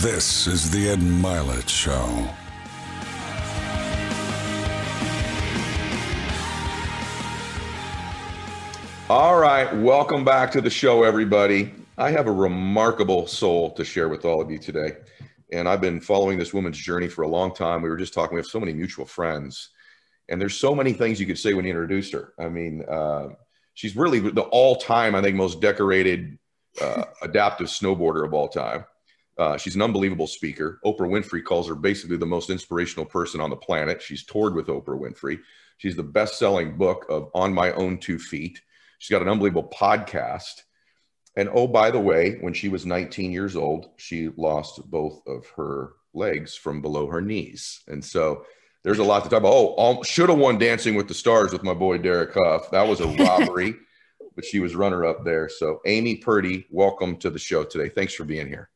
This is the Ed Mylett Show. All right, welcome back to the show, everybody. I have a remarkable soul to share with all of you today. And I've been following this woman's journey for a long time. We were just talking, we have so many mutual friends. And there's so many things you could say when you introduced her. I mean, uh, she's really the all time, I think, most decorated uh, adaptive snowboarder of all time. Uh, she's an unbelievable speaker. Oprah Winfrey calls her basically the most inspirational person on the planet. She's toured with Oprah Winfrey. She's the best selling book of On My Own Two Feet. She's got an unbelievable podcast. And oh, by the way, when she was 19 years old, she lost both of her legs from below her knees. And so there's a lot to talk about. Oh, should have won Dancing with the Stars with my boy Derek Hough. That was a robbery, but she was runner up there. So, Amy Purdy, welcome to the show today. Thanks for being here.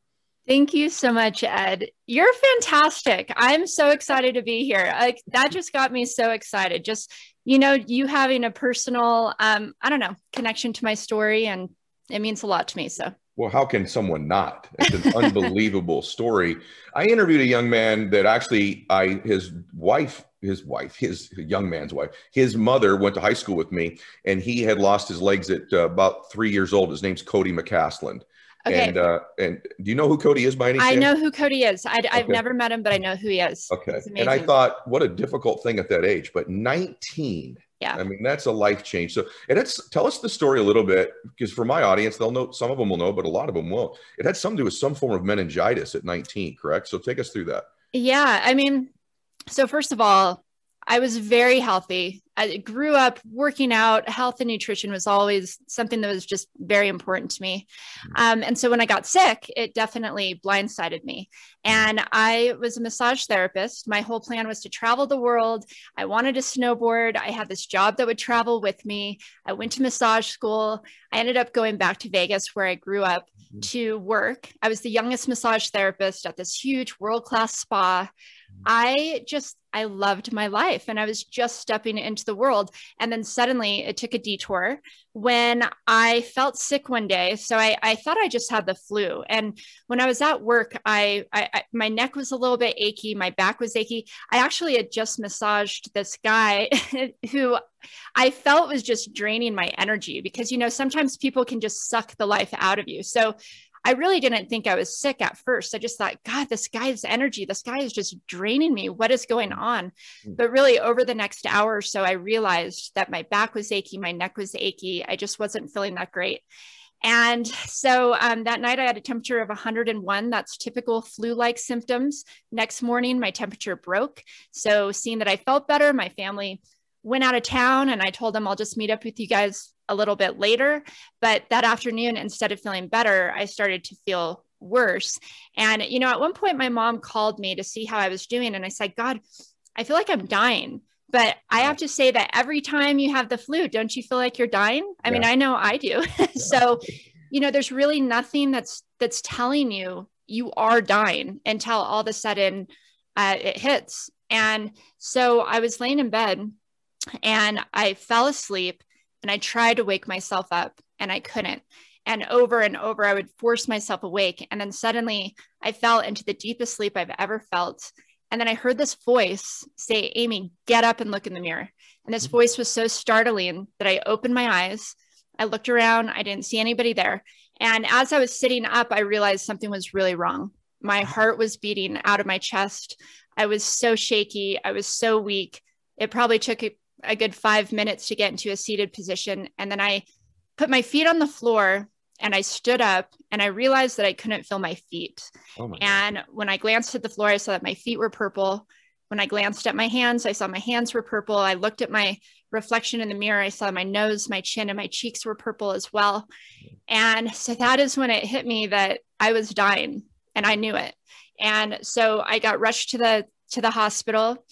Thank you so much, Ed. You're fantastic. I'm so excited to be here. Like that just got me so excited. Just you know, you having a personal, um, I don't know, connection to my story, and it means a lot to me. So, well, how can someone not? It's an unbelievable story. I interviewed a young man that actually, I his wife, his wife, his young man's wife, his mother went to high school with me, and he had lost his legs at uh, about three years old. His name's Cody McCasland. Okay. And uh, and do you know who Cody is by any chance? I know who Cody is. I, have never met him, but I know who he is. Okay. And I thought, what a difficult thing at that age. But 19. Yeah. I mean, that's a life change. So, and it's tell us the story a little bit because for my audience, they'll know some of them will know, but a lot of them won't. It had something to do with some form of meningitis at 19, correct? So, take us through that. Yeah. I mean, so first of all, I was very healthy. I grew up working out. Health and nutrition was always something that was just very important to me. Mm-hmm. Um, and so when I got sick, it definitely blindsided me. And I was a massage therapist. My whole plan was to travel the world. I wanted to snowboard. I had this job that would travel with me. I went to massage school. I ended up going back to Vegas where I grew up mm-hmm. to work. I was the youngest massage therapist at this huge world class spa. I just, I loved my life and I was just stepping into the world. And then suddenly it took a detour when I felt sick one day. So I, I thought I just had the flu. And when I was at work, I, I, I, my neck was a little bit achy, my back was achy. I actually had just massaged this guy who I felt was just draining my energy because, you know, sometimes people can just suck the life out of you. So I really didn't think I was sick at first. I just thought, God, this guy's energy, this guy is just draining me. What is going on? Mm. But really, over the next hour or so, I realized that my back was achy, my neck was achy. I just wasn't feeling that great. And so um, that night I had a temperature of 101. That's typical flu like symptoms. Next morning, my temperature broke. So, seeing that I felt better, my family went out of town and I told them I'll just meet up with you guys a little bit later. But that afternoon, instead of feeling better, I started to feel worse. And, you know, at one point, my mom called me to see how I was doing. And I said, God, I feel like I'm dying. But I have to say that every time you have the flu, don't you feel like you're dying? I yeah. mean, I know I do. so, you know, there's really nothing that's that's telling you you are dying until all of a sudden uh, it hits. And so I was laying in bed and I fell asleep and I tried to wake myself up and I couldn't. And over and over, I would force myself awake. And then suddenly I fell into the deepest sleep I've ever felt. And then I heard this voice say, Amy, get up and look in the mirror. And this mm-hmm. voice was so startling that I opened my eyes. I looked around, I didn't see anybody there. And as I was sitting up, I realized something was really wrong. My mm-hmm. heart was beating out of my chest. I was so shaky. I was so weak. It probably took a good five minutes to get into a seated position. And then I put my feet on the floor and I stood up and I realized that I couldn't feel my feet. Oh my and God. when I glanced at the floor, I saw that my feet were purple. When I glanced at my hands, I saw my hands were purple. I looked at my reflection in the mirror. I saw my nose, my chin, and my cheeks were purple as well. And so that is when it hit me that I was dying and I knew it. And so I got rushed to the to the hospital.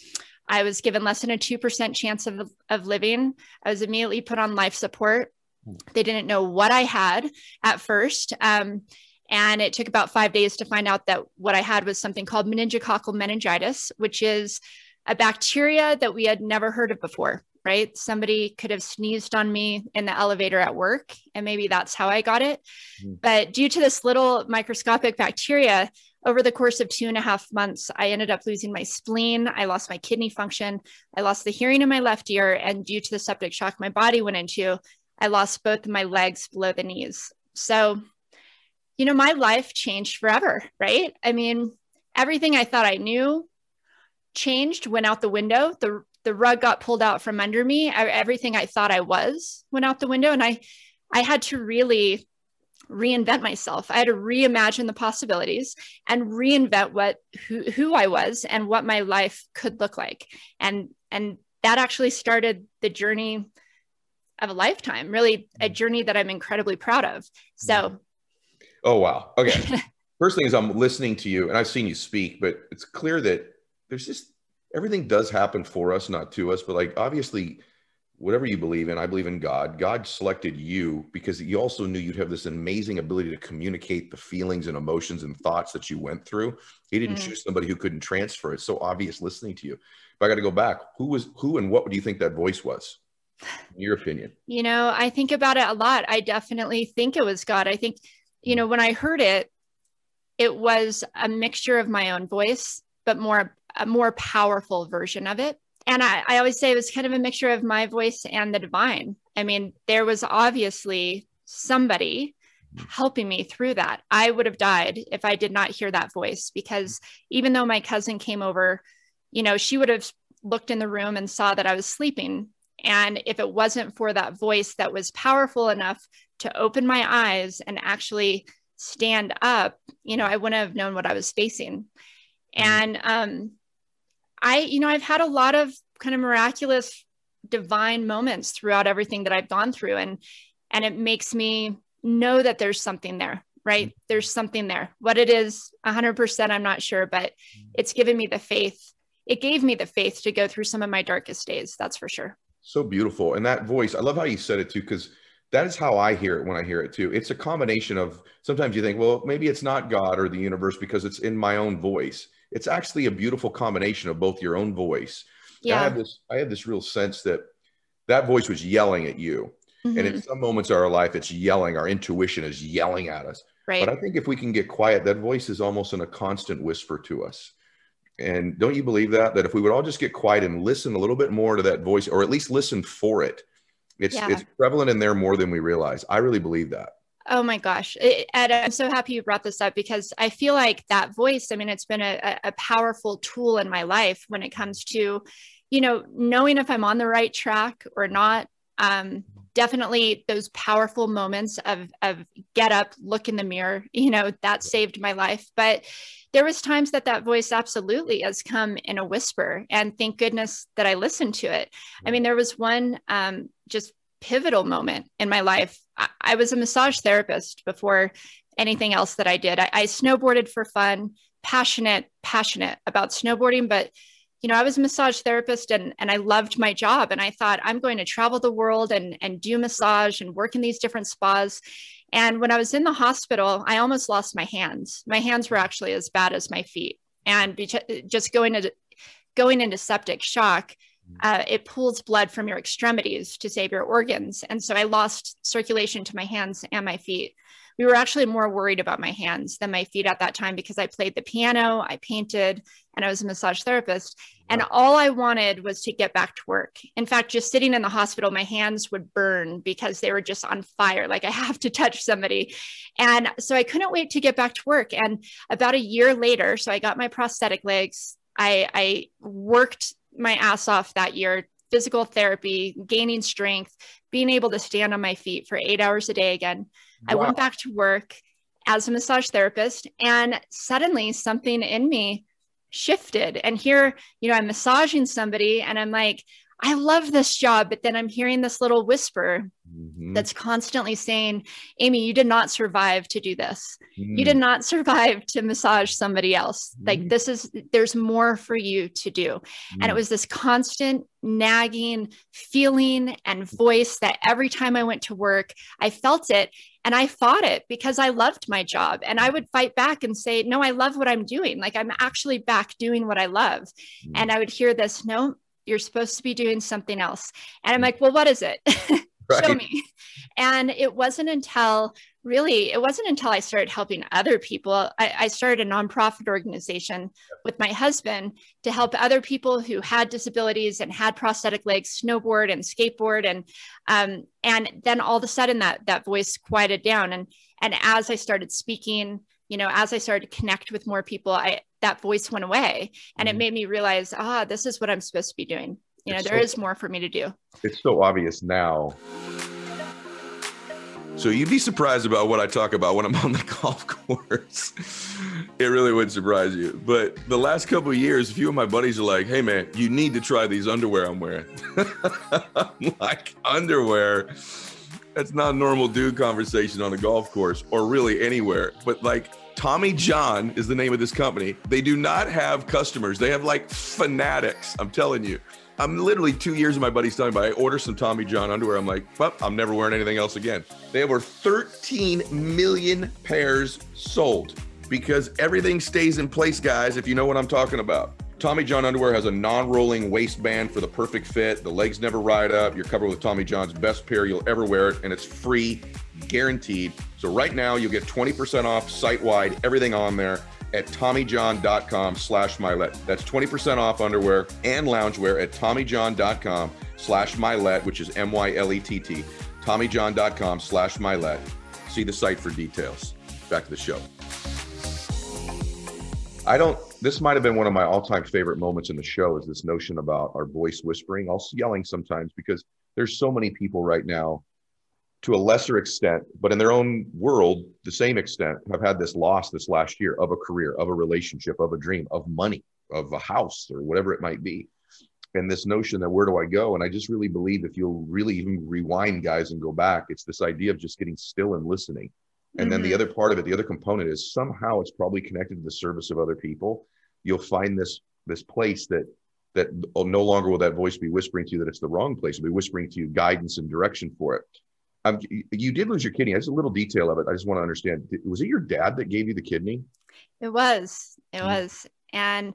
I was given less than a 2% chance of, of living. I was immediately put on life support. Hmm. They didn't know what I had at first. Um, and it took about five days to find out that what I had was something called meningococcal meningitis, which is a bacteria that we had never heard of before, right? Somebody could have sneezed on me in the elevator at work, and maybe that's how I got it. Mm. But due to this little microscopic bacteria, over the course of two and a half months, I ended up losing my spleen. I lost my kidney function. I lost the hearing in my left ear. And due to the septic shock my body went into, I lost both of my legs below the knees. So, you know, my life changed forever, right? I mean, everything I thought I knew changed, went out the window. The the rug got pulled out from under me. Everything I thought I was went out the window, and I I had to really reinvent myself. I had to reimagine the possibilities and reinvent what who, who I was and what my life could look like. And and that actually started the journey of a lifetime, really a mm. journey that I'm incredibly proud of. So mm. Oh wow. Okay. First thing is I'm listening to you and I've seen you speak, but it's clear that there's just everything does happen for us, not to us, but like obviously whatever you believe in, I believe in God. God selected you because he also knew you'd have this amazing ability to communicate the feelings and emotions and thoughts that you went through. He didn't mm. choose somebody who couldn't transfer. It's so obvious listening to you. But I got to go back. Who was who and what do you think that voice was? In your opinion? You know, I think about it a lot. I definitely think it was God. I think, you know, when I heard it, it was a mixture of my own voice, but more a more powerful version of it and I, I always say it was kind of a mixture of my voice and the divine. I mean, there was obviously somebody helping me through that. I would have died if I did not hear that voice because even though my cousin came over, you know, she would have looked in the room and saw that I was sleeping. And if it wasn't for that voice that was powerful enough to open my eyes and actually stand up, you know, I wouldn't have known what I was facing. Mm-hmm. And um, I, you know, I've had a lot of kind of miraculous divine moments throughout everything that I've gone through and and it makes me know that there's something there, right? Mm-hmm. There's something there. What it is, 100% I'm not sure, but mm-hmm. it's given me the faith. It gave me the faith to go through some of my darkest days, that's for sure. So beautiful. And that voice, I love how you said it too cuz that is how I hear it when I hear it too. It's a combination of sometimes you think, well, maybe it's not God or the universe because it's in my own voice it's actually a beautiful combination of both your own voice. Yeah. I had this, I have this real sense that that voice was yelling at you. Mm-hmm. And in mm-hmm. some moments of our life, it's yelling, our intuition is yelling at us. Right. But I think if we can get quiet, that voice is almost in a constant whisper to us. And don't you believe that? That if we would all just get quiet and listen a little bit more to that voice, or at least listen for it, it's yeah. it's prevalent in there more than we realize. I really believe that. Oh my gosh. Ed, I'm so happy you brought this up because I feel like that voice, I mean, it's been a, a powerful tool in my life when it comes to, you know, knowing if I'm on the right track or not. Um, definitely those powerful moments of, of get up, look in the mirror, you know, that saved my life. But there was times that that voice absolutely has come in a whisper and thank goodness that I listened to it. I mean, there was one um, just pivotal moment in my life. I, I was a massage therapist before anything else that I did. I, I snowboarded for fun, passionate, passionate about snowboarding, but you know, I was a massage therapist and, and I loved my job. And I thought, I'm going to travel the world and, and do massage and work in these different spas. And when I was in the hospital, I almost lost my hands. My hands were actually as bad as my feet. And just going into, going into septic shock, uh, it pulls blood from your extremities to save your organs. And so I lost circulation to my hands and my feet. We were actually more worried about my hands than my feet at that time because I played the piano, I painted, and I was a massage therapist. And all I wanted was to get back to work. In fact, just sitting in the hospital, my hands would burn because they were just on fire. Like I have to touch somebody. And so I couldn't wait to get back to work. And about a year later, so I got my prosthetic legs. I, I worked my ass off that year physical therapy, gaining strength, being able to stand on my feet for eight hours a day again. Wow. I went back to work as a massage therapist, and suddenly something in me shifted. And here, you know, I'm massaging somebody, and I'm like, I love this job. But then I'm hearing this little whisper mm-hmm. that's constantly saying, Amy, you did not survive to do this. Mm. You did not survive to massage somebody else. Mm. Like, this is, there's more for you to do. Mm. And it mm. was this constant nagging feeling and voice that every time I went to work, I felt it. And I fought it because I loved my job. And I would fight back and say, No, I love what I'm doing. Like, I'm actually back doing what I love. Mm. And I would hear this, No, you're supposed to be doing something else. And I'm mm. like, well, what is it? Show me. And it wasn't until really, it wasn't until I started helping other people. I, I, started a nonprofit organization with my husband to help other people who had disabilities and had prosthetic legs snowboard and skateboard. And um, and then all of a sudden that that voice quieted down. And and as I started speaking, you know, as I started to connect with more people, I that voice went away, and mm-hmm. it made me realize, ah, this is what I'm supposed to be doing. You know, it's there so, is more for me to do. It's so obvious now so you'd be surprised about what I talk about when I'm on the golf course. it really would surprise you. But the last couple years, a few of my buddies are like, "Hey man, you need to try these underwear I'm wearing." I'm like underwear. That's not normal dude conversation on a golf course or really anywhere. But like Tommy John is the name of this company. They do not have customers. They have like fanatics. I'm telling you. I'm literally two years of my buddies telling me, I order some Tommy John underwear. I'm like, well, I'm never wearing anything else again. They have over 13 million pairs sold because everything stays in place, guys, if you know what I'm talking about. Tommy John underwear has a non-rolling waistband for the perfect fit. The legs never ride up. You're covered with Tommy John's best pair you'll ever wear it, and it's free, guaranteed. So right now you'll get 20% off site-wide, everything on there at tommyjohn.com slash mylett. That's 20% off underwear and loungewear at tommyjohn.com slash mylett, which is M-Y-L-E-T-T, tommyjohn.com slash mylett. See the site for details. Back to the show. I don't, this might have been one of my all-time favorite moments in the show is this notion about our voice whispering, also yelling sometimes because there's so many people right now to a lesser extent, but in their own world, the same extent, have had this loss this last year of a career, of a relationship, of a dream, of money, of a house, or whatever it might be. And this notion that where do I go? And I just really believe if you'll really even rewind, guys, and go back, it's this idea of just getting still and listening. And mm-hmm. then the mm-hmm. other part of it, the other component is somehow it's probably connected to the service of other people. You'll find this this place that that no longer will that voice be whispering to you that it's the wrong place. It'll be whispering to you guidance and direction for it. Um, you did lose your kidney. Just a little detail of it. I just want to understand. Was it your dad that gave you the kidney? It was. It mm was. And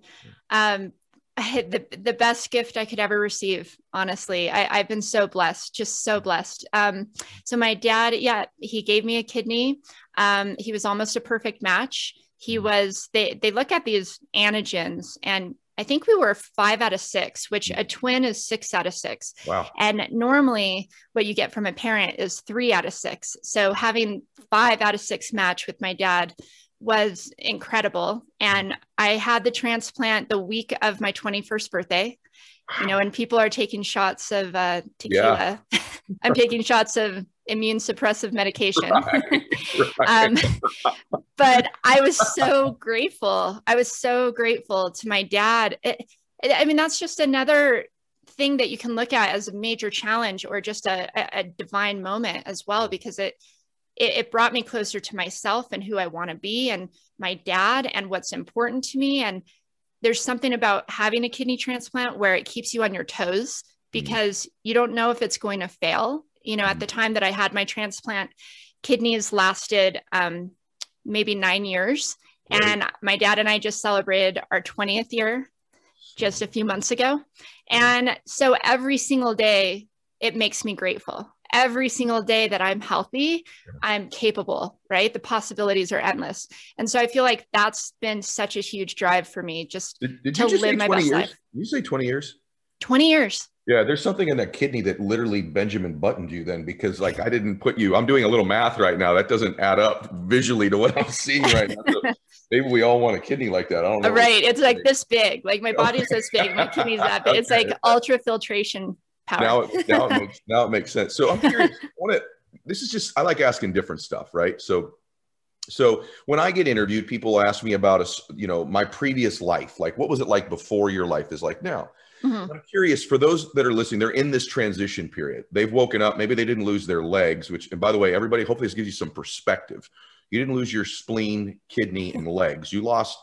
um, the the best gift I could ever receive. Honestly, I, have been so blessed, just so blessed. Um, so my dad, yeah, he gave me a kidney. Um, he was almost a perfect match. He mm was. They they look at these antigens, and I think we were five out of six, which a twin is six out of six. Wow. And normally, what you get from a parent is three out of six. So having five out of six match with my dad was incredible. And I had the transplant the week of my 21st birthday. You know, and people are taking shots of uh, tequila. Yeah. I'm taking shots of immune suppressive medication. Right, right. um, but I was so grateful. I was so grateful to my dad. It, I mean, that's just another thing that you can look at as a major challenge or just a, a, a divine moment as well, because it, it, it brought me closer to myself and who I want to be and my dad and what's important to me. And there's something about having a kidney transplant where it keeps you on your toes. Because mm-hmm. you don't know if it's going to fail you know, at the time that I had my transplant, kidneys lasted um, maybe nine years. Right. And my dad and I just celebrated our 20th year just a few months ago. And so every single day, it makes me grateful. Every single day that I'm healthy, I'm capable, right? The possibilities are endless. And so I feel like that's been such a huge drive for me just did, did to live my best years? life. Did you say 20 years? 20 years. Yeah, there's something in that kidney that literally Benjamin buttoned you then because like I didn't put you. I'm doing a little math right now. That doesn't add up visually to what I'm seeing right now. So maybe we all want a kidney like that. I don't know. Right. It's like this big. Like my body's this big. My kidney's that big. It's like ultra filtration power. Now, it, now it makes now it makes sense. So I'm curious. I want to. This is just I like asking different stuff, right? So so when I get interviewed, people ask me about a, you know, my previous life. Like, what was it like before your life is like now? Mm-hmm. I'm curious for those that are listening, they're in this transition period. They've woken up. Maybe they didn't lose their legs, which, and by the way, everybody, hopefully this gives you some perspective. You didn't lose your spleen, kidney, and legs. You lost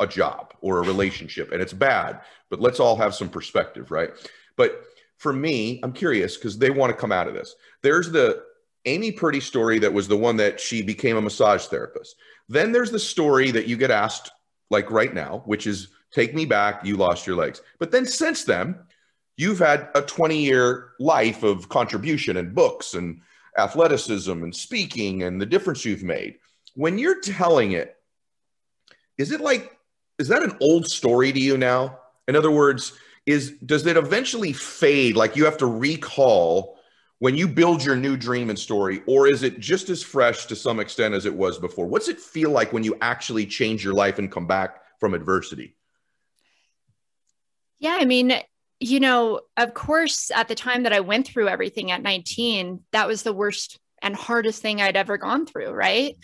a job or a relationship, and it's bad, but let's all have some perspective, right? But for me, I'm curious because they want to come out of this. There's the Amy Purdy story that was the one that she became a massage therapist. Then there's the story that you get asked, like right now, which is Take me back. You lost your legs. But then since then, you've had a 20 year life of contribution and books and athleticism and speaking and the difference you've made. When you're telling it, is it like, is that an old story to you now? In other words, is does it eventually fade? Like you have to recall when you build your new dream and story, or is it just as fresh to some extent as it was before? What's it feel like when you actually change your life and come back from adversity? Yeah, I mean, you know, of course, at the time that I went through everything at 19, that was the worst and hardest thing I'd ever gone through, right?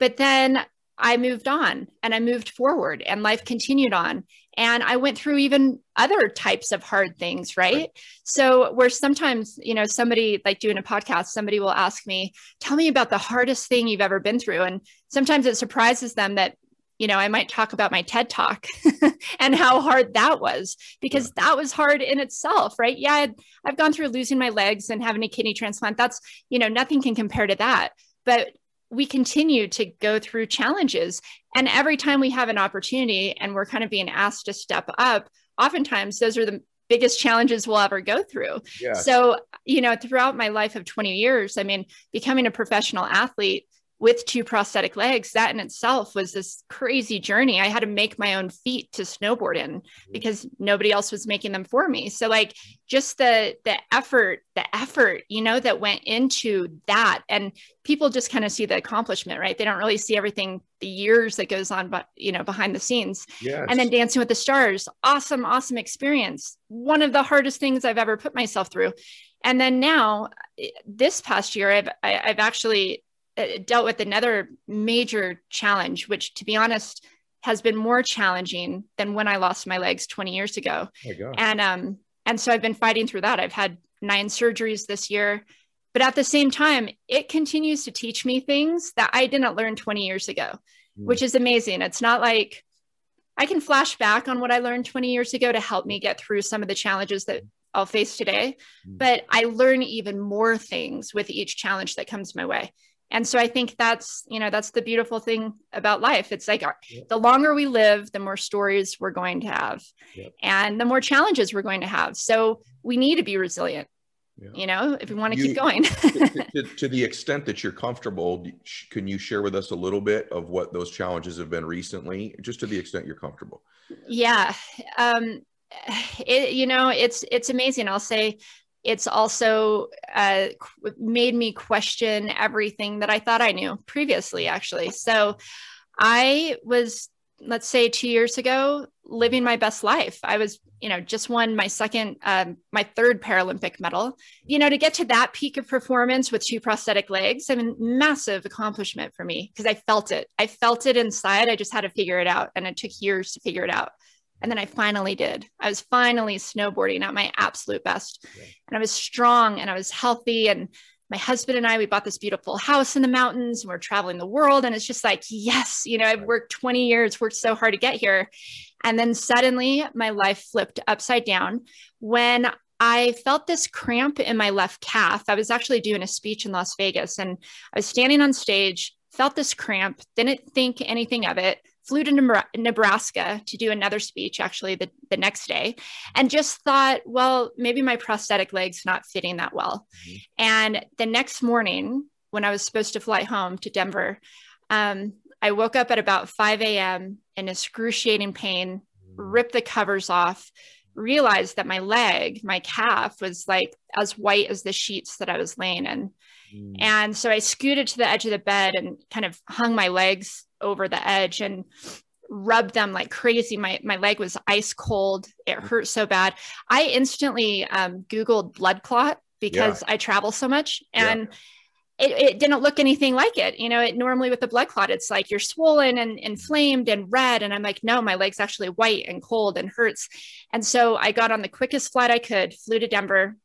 But then I moved on and I moved forward and life continued on and i went through even other types of hard things right? right? so where sometimes you know somebody like doing a podcast somebody will ask me tell me about the hardest thing you've ever been through and sometimes it surprises them that you know i might talk about my ted talk and how hard that was because yeah. that was hard in itself right yeah I'd, i've gone through losing my legs and having a kidney transplant that's you know nothing can compare to that but we continue to go through challenges. And every time we have an opportunity and we're kind of being asked to step up, oftentimes those are the biggest challenges we'll ever go through. Yes. So, you know, throughout my life of 20 years, I mean, becoming a professional athlete with two prosthetic legs, that in itself was this crazy journey. I had to make my own feet to snowboard in mm-hmm. because nobody else was making them for me. So like just the the effort, the effort, you know, that went into that. And people just kind of see the accomplishment, right? They don't really see everything, the years that goes on, but you know, behind the scenes. Yes. And then Dancing with the Stars, awesome, awesome experience. One of the hardest things I've ever put myself through. And then now, eh, this past year, I've I, have i have actually dealt with another major challenge, which to be honest has been more challenging than when I lost my legs 20 years ago. Oh and um, and so I've been fighting through that. I've had nine surgeries this year, but at the same time, it continues to teach me things that I didn't learn 20 years ago, mm. which is amazing. It's not like I can flash back on what I learned 20 years ago to help me get through some of the challenges that I'll face today, mm. but I learn even more things with each challenge that comes my way and so i think that's you know that's the beautiful thing about life it's like our, yep. the longer we live the more stories we're going to have yep. and the more challenges we're going to have so we need to be resilient yeah. you know if we want to keep going to, to, to, the extent that you're comfortable can you share with us a little bit of what those challenges have been recently just to the extent you're comfortable yeah um it, you know it's it's amazing i'll say it's also uh, made me question everything that I thought I knew previously, actually. So I was, let's say, two years ago, living my best life. I was, you know, just won my second, um, my third Paralympic medal. You know, to get to that peak of performance with two prosthetic legs, I mean, massive accomplishment for me because I felt it. I felt it inside. I just had to figure it out. And it took years to figure it out. And then I finally did. I was finally snowboarding at my absolute best. Yeah. And I was strong and I was healthy. And my husband and I, we bought this beautiful house in the mountains and we're traveling the world. And it's just like, yes, you know, I've worked 20 years, worked so hard to get here. And then suddenly my life flipped upside down when I felt this cramp in my left calf. I was actually doing a speech in Las Vegas and I was standing on stage, felt this cramp, didn't think anything of it flew to Nebraska to do another speech actually the, the next day and just thought, well, maybe my prosthetic leg's not fitting that well. Mm-hmm. And the next morning, when I was supposed to fly home to Denver, um, I woke up at about 5 a.m. in excruciating pain, mm-hmm. ripped the covers off, realized that my leg, my calf, was like as white as the sheets that I was laying in. Mm. And so I scooted to the edge of the bed and kind of hung my legs over the edge and rubbed them like crazy. My my leg was ice cold. It hurt so bad. I instantly um, Googled blood clot because yeah. I travel so much and yeah. It, it, didn't look anything like it. You know, it normally with the blood clot, it's like you're swollen and inflamed and red. And I'm like, no, my leg's actually white and cold and hurts. And so I got on the quickest flight I could, flew to Denver,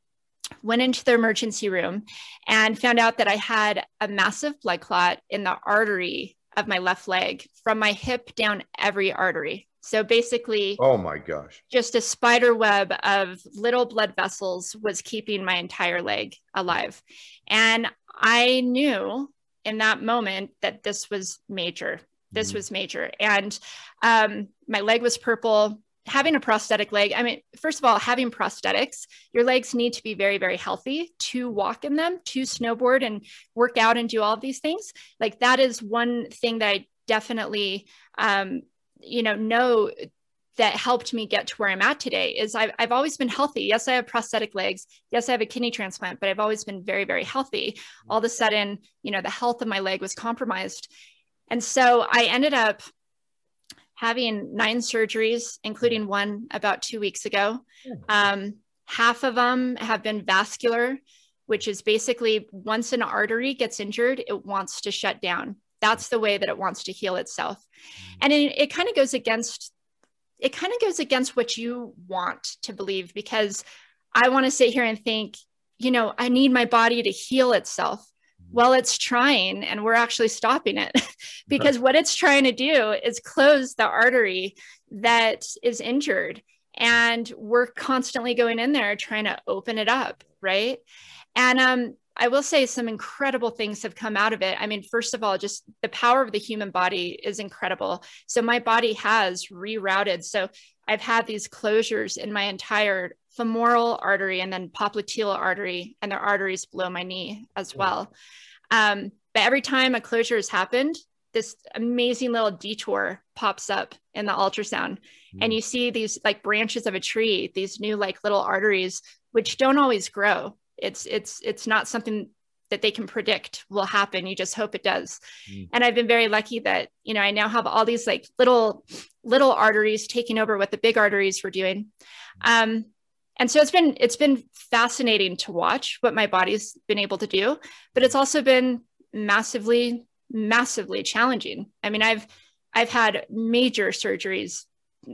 went into the emergency room and found out that I had a massive blood clot in the artery of my left leg from my hip down every artery. So basically, oh my gosh, just a spider web of little blood vessels was keeping my entire leg alive. And I knew in that moment that this was major. This mm was major. And um, my leg was purple. Having a prosthetic leg, I mean, first of all, having prosthetics, your legs need to be very, very healthy to walk in them, to snowboard and work out and do all of these things. Like that is one thing that I definitely, um, you know, know that helped me get to where I'm at today is I've, I've always been healthy. Yes, I have prosthetic legs. Yes, I have a kidney transplant, but I've always been very, very healthy. All of a sudden, you know, the health of my leg was compromised. And so I ended up having nine surgeries, including one about two weeks ago. Um, half of them have been vascular, which is basically once an artery gets injured, it wants to shut down. That's the way that it wants to heal itself. Mm. And it, it kind of goes against it kind of goes against what you want to believe because I want to sit here and think, you know, I need my body to heal itself. Well, it's trying, and we're actually stopping it because what it's trying to do is close the artery that is injured. And we're constantly going in there trying to open it up. Right. And um, I will say some incredible things have come out of it. I mean, first of all, just the power of the human body is incredible. So my body has rerouted. So I've had these closures in my entire femoral artery and then popliteal artery and their arteries below my knee as well. Um, but every time a closure has happened, this amazing little detour pops up in the ultrasound. Mm. and you see these like branches of a tree these new like little arteries which don't always grow. It's it's it's not something that they can predict will happen. You just hope it does. Mm. and i've been very lucky that you know i now have all these like little little arteries taking over what the big arteries were doing. Um, and so it's been it's been fascinating to watch what my body's been able to do but it's also been massively massively challenging. I mean i've i've had major surgeries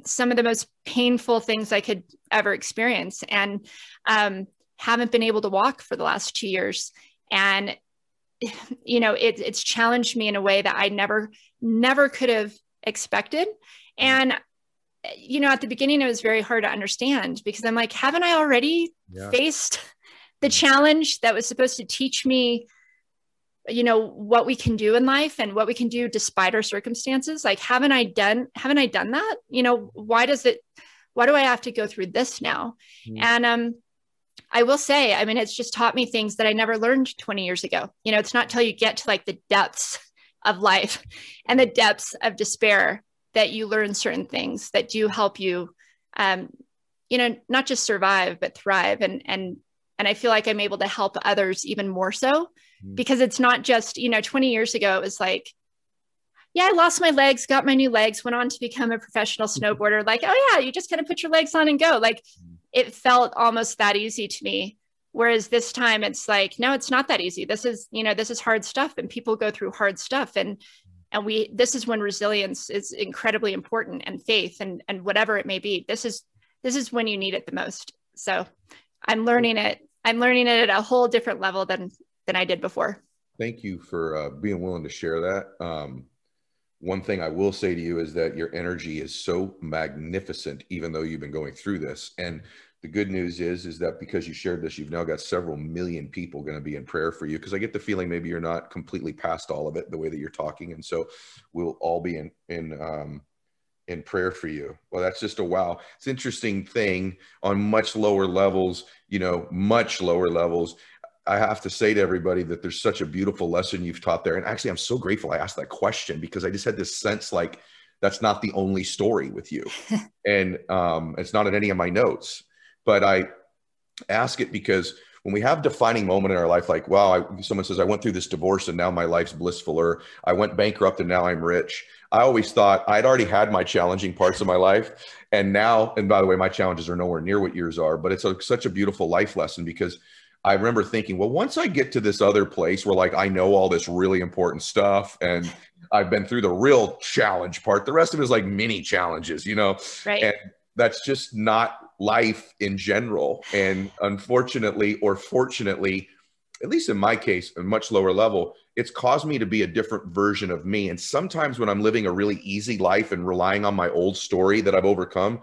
some of the most painful things i could ever experience and um, haven't been able to walk for the last two years. And you know it, it's challenged me in a way that i never never could have expected. And you know, at the beginning, it was very hard to understand because I'm like, haven't I already yeah. faced the challenge that was supposed to teach me, you know, what we can do in life and what we can do despite our circumstances? Like, haven't I done, haven't I done that? You know, why does it, why do I have to go through this now? Mm. And, um, I will say, I mean, it's just taught me things that I never learned 20 years ago. You know, it's not till you get to like the depths of life and the depths of despair that you learn certain things that do help you um, you know not just survive but thrive and and and i feel like i'm able to help others even more so mm-hmm. because it's not just you know 20 years ago it was like yeah i lost my legs got my new legs went on to become a professional mm-hmm. snowboarder like oh yeah you just kind of put your legs on and go like mm-hmm. it felt almost that easy to me whereas this time it's like no it's not that easy this is you know this is hard stuff and people go through hard stuff and and we this is when resilience is incredibly important and faith and and whatever it may be this is this is when you need it the most. So i'm learning it i'm learning it at a whole different level than than i did before. Thank you for uh, being willing to share that. Um, one thing i will say to you is that your energy is so magnificent even though you've been going through this. And the good news is is that because you shared this you've now got several million people going to be in prayer for you because i get the feeling maybe you're not completely past all of it the way that you're talking and so we'll all be in in um in prayer for you well that's just a wow it's interesting thing on much lower levels you know much lower levels I have to say to everybody that there's such a beautiful lesson you've taught there. And actually, I'm so grateful I asked that question because I just had this sense like that's not the only story with you. and um, it's not in any of my notes but I ask it because when we have defining moment in our life, like, wow, I, someone says, I went through this divorce and now my life's blissful, or I went bankrupt and now I'm rich. I always thought I'd already had my challenging parts of my life. And now, and by the way, my challenges are nowhere near what yours are, but it's a, such a beautiful life lesson because I remember thinking, well, once I get to this other place where like I know all this really important stuff and I've been through the real challenge part, the rest of it is like mini challenges, you know? Right. And that's just not life in general. And unfortunately, or fortunately, at least in my case, a much lower level, it's caused me to be a different version of me. And sometimes when I'm living a really easy life and relying on my old story that I've overcome,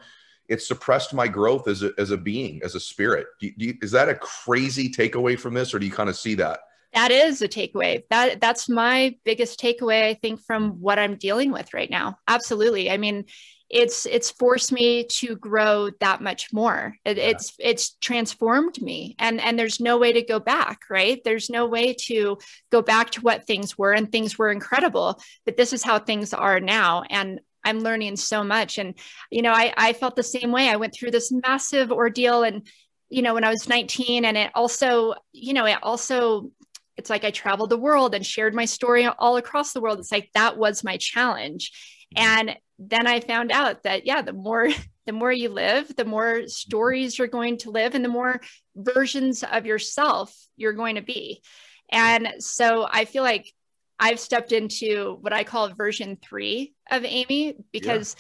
it's suppressed my growth as a, as a being, as a spirit. Do you, do you, is that a crazy takeaway from this, or do you kind of see that? That is a takeaway. That that's my biggest takeaway, I think, from what I'm dealing with right now. Absolutely. I mean, it's it's forced me to grow that much more. It, yeah. it's it's transformed me. And and there's no way to go back right? There's no way to go back to what things were and things were incredible but this is how things are now. And i'm learning so much. And you know i i felt the same way. I went through this massive ordeal and you know when i was 19 and it also you know it also it's like i traveled the world and shared my story all across the world. It's like that was my challenge. And then I found out that yeah, the more the more you live, the more stories you're going to live and the more versions of yourself you're going to be. And so I feel like I've stepped into what I call version 3 of Amy because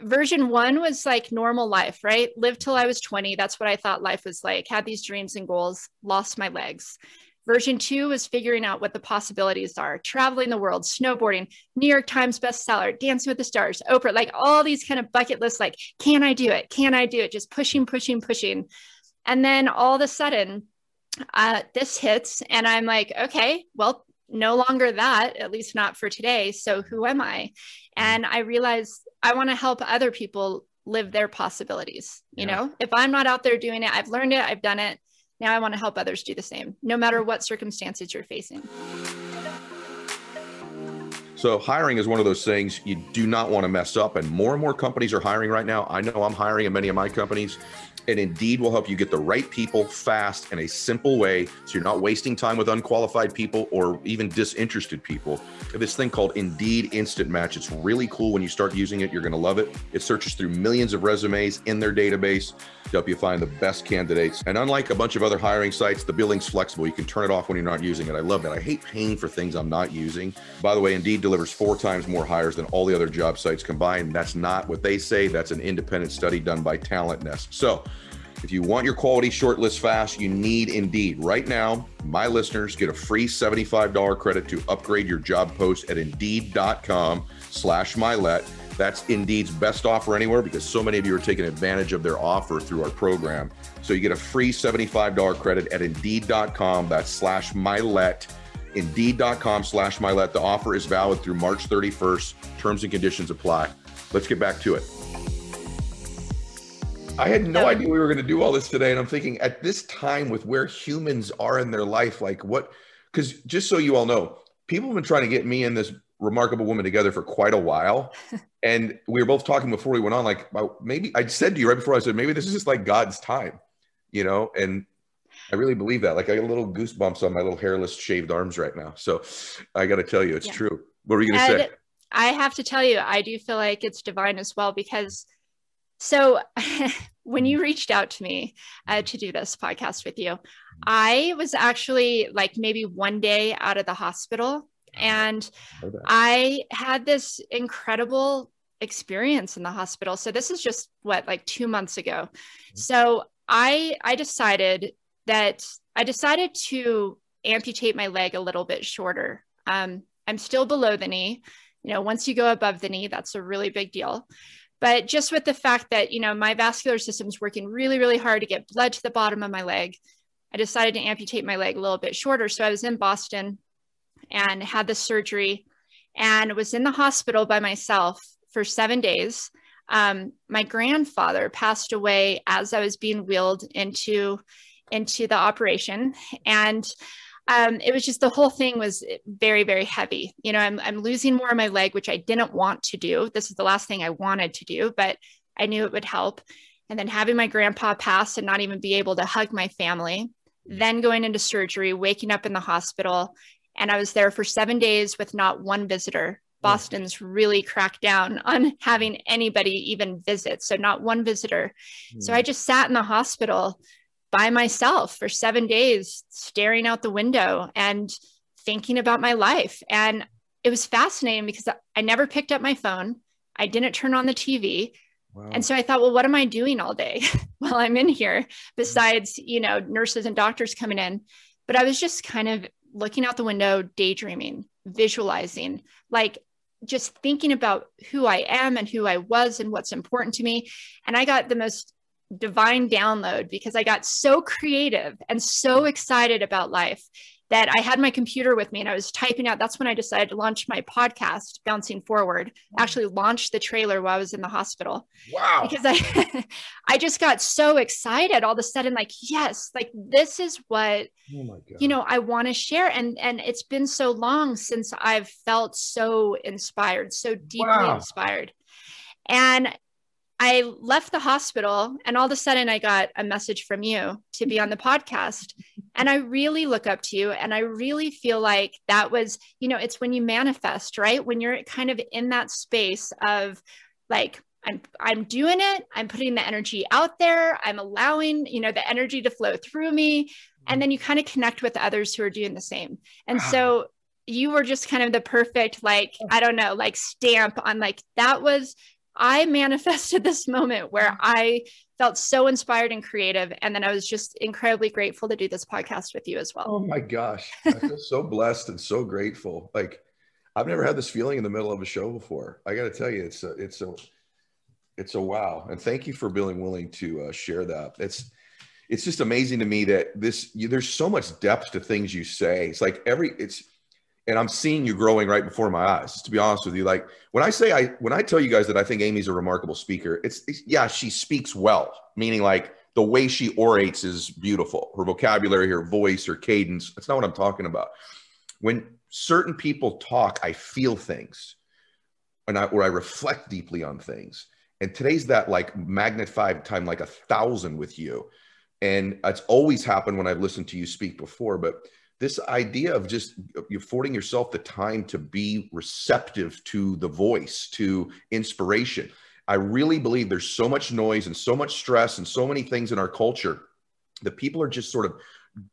yeah. version 1 was like normal life, right? Lived till I was 20, that's what I thought life was like. Had these dreams and goals, lost my legs. Version two is figuring out what the possibilities are, traveling the world, snowboarding, New York Times bestseller, Dancing with the Stars, Oprah, like all these kind of bucket lists, like, can I do it? Can I do it? Just pushing, pushing, pushing. And then all of a sudden, uh, this hits, and I'm like, okay, well, no longer that, at least not for today. So who am I? And I realized I want to help other people live their possibilities. You yeah. know, if I'm not out there doing it, I've learned it, I've done it. Now I want to help others do the same, no matter what circumstances you're facing. So hiring is one of those things you do not want to mess up. And more and more companies are hiring right now. I know I'm hiring in many of my companies. And Indeed will help you get the right people fast in a simple way so you're not wasting time with unqualified people or even disinterested people. This thing called Indeed Instant Match. It's really cool when you start using it. You're going to love it. It searches through millions of resumes in their database to help you find the best candidates. And unlike a bunch of other hiring sites, the billing's flexible. You can turn it off when you're not using it. I love that. I hate paying for things I'm not using. By the way, Indeed delivers four times more hires than all the other job sites combined. That's not what they say. That's an independent study done by Talent Nest. So, if you want your quality shortlist fast, you need Indeed. Right now, my listeners get a free $75 credit to upgrade your job post at Indeed.com slash Mylett. That's Indeed's best offer anywhere because so many of you are taking advantage of their offer through our program. So you get a free $75 credit at Indeed.com. That's slash Mylett. Indeed.com slash Mylett. The offer is valid through March 31st. Terms and conditions apply. Let's get back to it. I had no idea we were going to do all this today. And I'm thinking at this time with where humans are in their life, like what, because just so you all know, people have been trying to get me and this remarkable woman together for quite a while. and we were both talking before we went on, like, maybe I said to you right before I said, maybe this is just like God's time, you know? And I really believe that. Like I get little goosebumps on my little hairless shaved arms right now. So I got to tell you, it's yeah. true. What were you going to say? I have to tell you, I do feel like it's divine as well because so, when you reached out to me uh, to do this podcast with you, I was actually like maybe one day out of the hospital, and I had this incredible experience in the hospital. So this is just what like two months ago. Mm-hmm. So I I decided that I decided to amputate my leg a little bit shorter. Um, I'm still below the knee. You know, once you go above the knee, that's a really big deal. But just with the fact that, you know, my vascular system's working really, really hard to get blood to the bottom of my leg, I decided to amputate my leg a little bit shorter. So I was in Boston and had the surgery and was in the hospital by myself for seven days. Um, my grandfather passed away as I was being wheeled into into the operation, and um, it was just the whole thing was very, very heavy. You know, I'm, I'm losing more of my leg, which I didn't want to do. This is the last thing I wanted to do, but I knew it would help. And then having my grandpa pass and not even be able to hug my family, then going into surgery, waking up in the hospital. And I was there for seven days with not one visitor. Boston's really cracked down on having anybody even visit. So, not one visitor. Mm. So, I just sat in the hospital by myself for seven days, staring out the window and thinking about my life. And it was fascinating because I never picked up my phone. I didn't turn on the TV. Wow. And so I thought, well, what am I doing all day while I'm in here besides, you know, nurses and doctors coming in? But I was just kind of looking out the window, daydreaming, visualizing, like just thinking about who I am and who I was and what's important to me. And I got the most divine download because I got so creative and so excited about life. that I had my computer with me and I was typing out. That's when I decided to launch my podcast, Bouncing Forward. Actually, launched the trailer while I was in the hospital. Wow! Because I, I just got so excited all of a sudden. Like, yes, like this is what oh you know I want to share. And and it's been so long since I've felt so inspired, so deeply wow. inspired. And I left the hospital and all of a sudden I got a message from you to be on the podcast. And I really look up to you and I really feel like that was, you know, it's when you manifest, right? When you're kind of in that space of like, I'm I'm doing it. I'm putting the energy out there. I'm allowing, you know, the energy to flow through me. And then you kind of connect with others who are doing the same. And wow. so you were just kind of the perfect, like, I don't know, like stamp on like that was I manifested this moment where mm-hmm. I felt so inspired and creative. And then I was just incredibly grateful to do this podcast with you as well. Oh my gosh. I feel so blessed and so grateful. Like I've never had this feeling in the middle of a show before. I got to tell you, it's a, it's a, it's a wow. And thank you for being willing to uh, share that. It's, it's just amazing to me that this, you, there's so much depth to things you say. It's like every, it's, and I'm seeing you growing right before my eyes. To be honest with you, like when I say I when I tell you guys that I think Amy's a remarkable speaker, it's, it's yeah, she speaks well, meaning like the way she orates is beautiful. Her vocabulary, her voice, her cadence. That's not what I'm talking about. When certain people talk, I feel things, and I or I reflect deeply on things. And today's that like magnified time like a thousand with you. And it's always happened when I've listened to you speak before, but this idea of just affording yourself the time to be receptive to the voice, to inspiration. I really believe there's so much noise and so much stress and so many things in our culture that people are just sort of